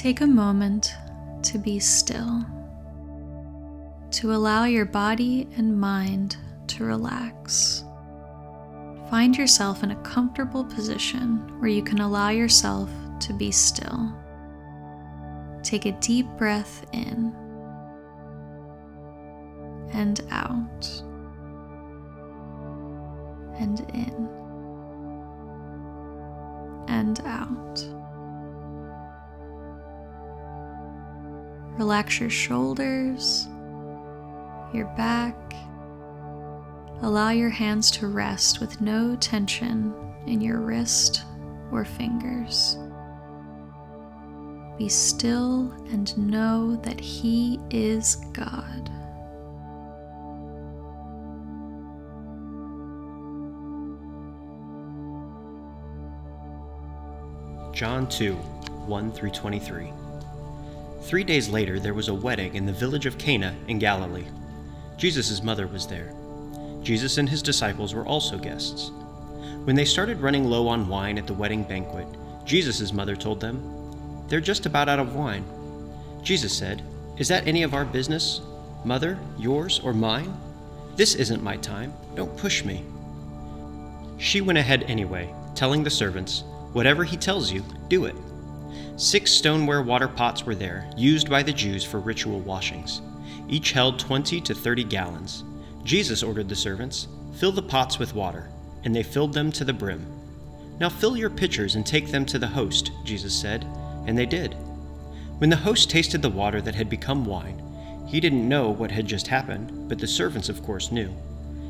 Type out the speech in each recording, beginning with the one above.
Take a moment to be still, to allow your body and mind to relax. Find yourself in a comfortable position where you can allow yourself to be still. Take a deep breath in and out and in and out. Relax your shoulders, your back. Allow your hands to rest with no tension in your wrist or fingers. Be still and know that He is God. John 2 1 through 23. Three days later, there was a wedding in the village of Cana in Galilee. Jesus' mother was there. Jesus and his disciples were also guests. When they started running low on wine at the wedding banquet, Jesus' mother told them, They're just about out of wine. Jesus said, Is that any of our business? Mother, yours, or mine? This isn't my time. Don't push me. She went ahead anyway, telling the servants, Whatever he tells you, do it. Six stoneware water pots were there, used by the Jews for ritual washings. Each held 20 to 30 gallons. Jesus ordered the servants, Fill the pots with water, and they filled them to the brim. Now fill your pitchers and take them to the host, Jesus said, and they did. When the host tasted the water that had become wine, he didn't know what had just happened, but the servants, of course, knew.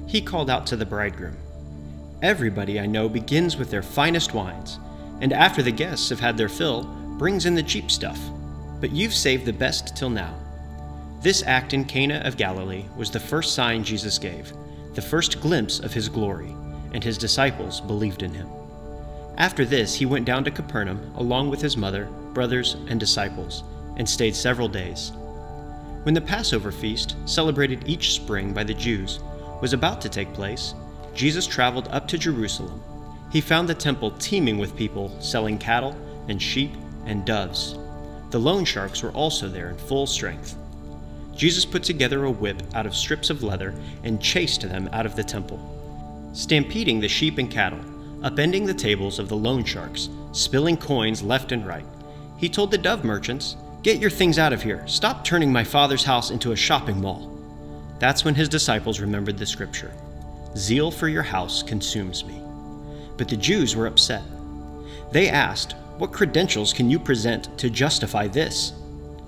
He called out to the bridegroom Everybody I know begins with their finest wines and after the guests have had their fill, brings in the cheap stuff. But you've saved the best till now. This act in Cana of Galilee was the first sign Jesus gave, the first glimpse of his glory, and his disciples believed in him. After this, he went down to Capernaum along with his mother, brothers, and disciples, and stayed several days. When the Passover feast, celebrated each spring by the Jews, was about to take place, Jesus traveled up to Jerusalem he found the temple teeming with people selling cattle and sheep and doves. The loan sharks were also there in full strength. Jesus put together a whip out of strips of leather and chased them out of the temple, stampeding the sheep and cattle, upending the tables of the loan sharks, spilling coins left and right. He told the dove merchants, Get your things out of here. Stop turning my father's house into a shopping mall. That's when his disciples remembered the scripture Zeal for your house consumes me. But the Jews were upset. They asked, What credentials can you present to justify this?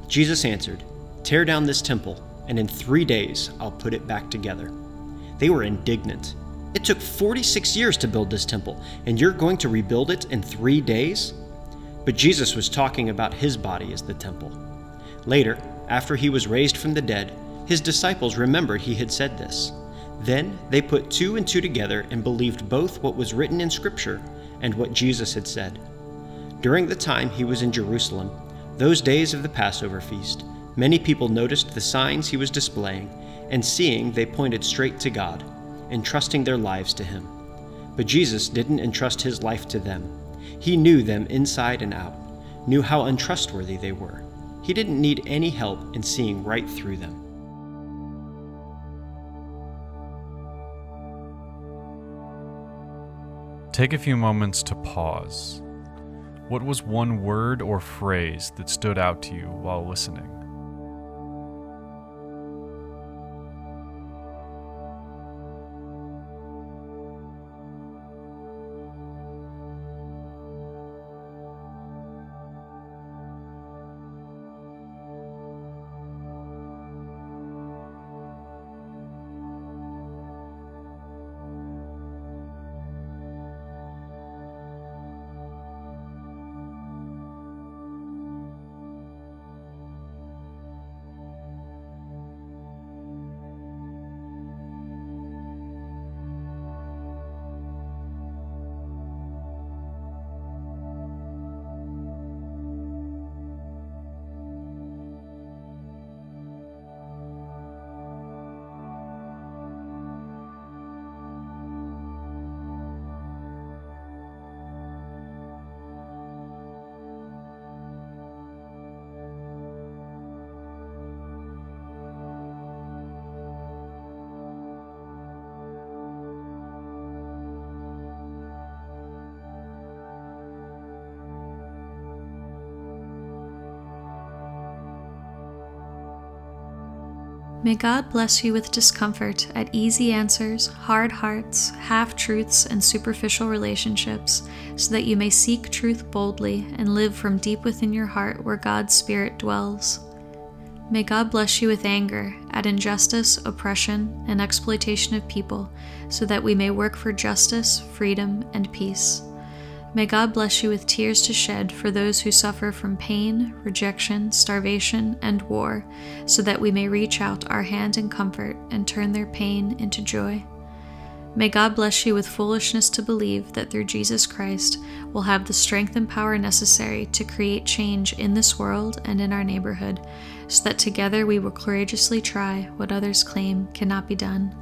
Jesus answered, Tear down this temple, and in three days I'll put it back together. They were indignant. It took 46 years to build this temple, and you're going to rebuild it in three days? But Jesus was talking about his body as the temple. Later, after he was raised from the dead, his disciples remembered he had said this. Then they put two and two together and believed both what was written in Scripture and what Jesus had said. During the time he was in Jerusalem, those days of the Passover feast, many people noticed the signs he was displaying, and seeing, they pointed straight to God, entrusting their lives to him. But Jesus didn't entrust his life to them. He knew them inside and out, knew how untrustworthy they were. He didn't need any help in seeing right through them. Take a few moments to pause. What was one word or phrase that stood out to you while listening? May God bless you with discomfort at easy answers, hard hearts, half truths, and superficial relationships, so that you may seek truth boldly and live from deep within your heart where God's Spirit dwells. May God bless you with anger at injustice, oppression, and exploitation of people, so that we may work for justice, freedom, and peace. May God bless you with tears to shed for those who suffer from pain, rejection, starvation, and war, so that we may reach out our hand in comfort and turn their pain into joy. May God bless you with foolishness to believe that through Jesus Christ we'll have the strength and power necessary to create change in this world and in our neighborhood, so that together we will courageously try what others claim cannot be done.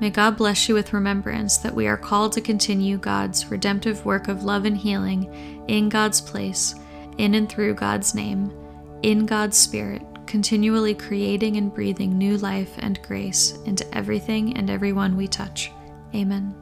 May God bless you with remembrance that we are called to continue God's redemptive work of love and healing in God's place, in and through God's name, in God's Spirit, continually creating and breathing new life and grace into everything and everyone we touch. Amen.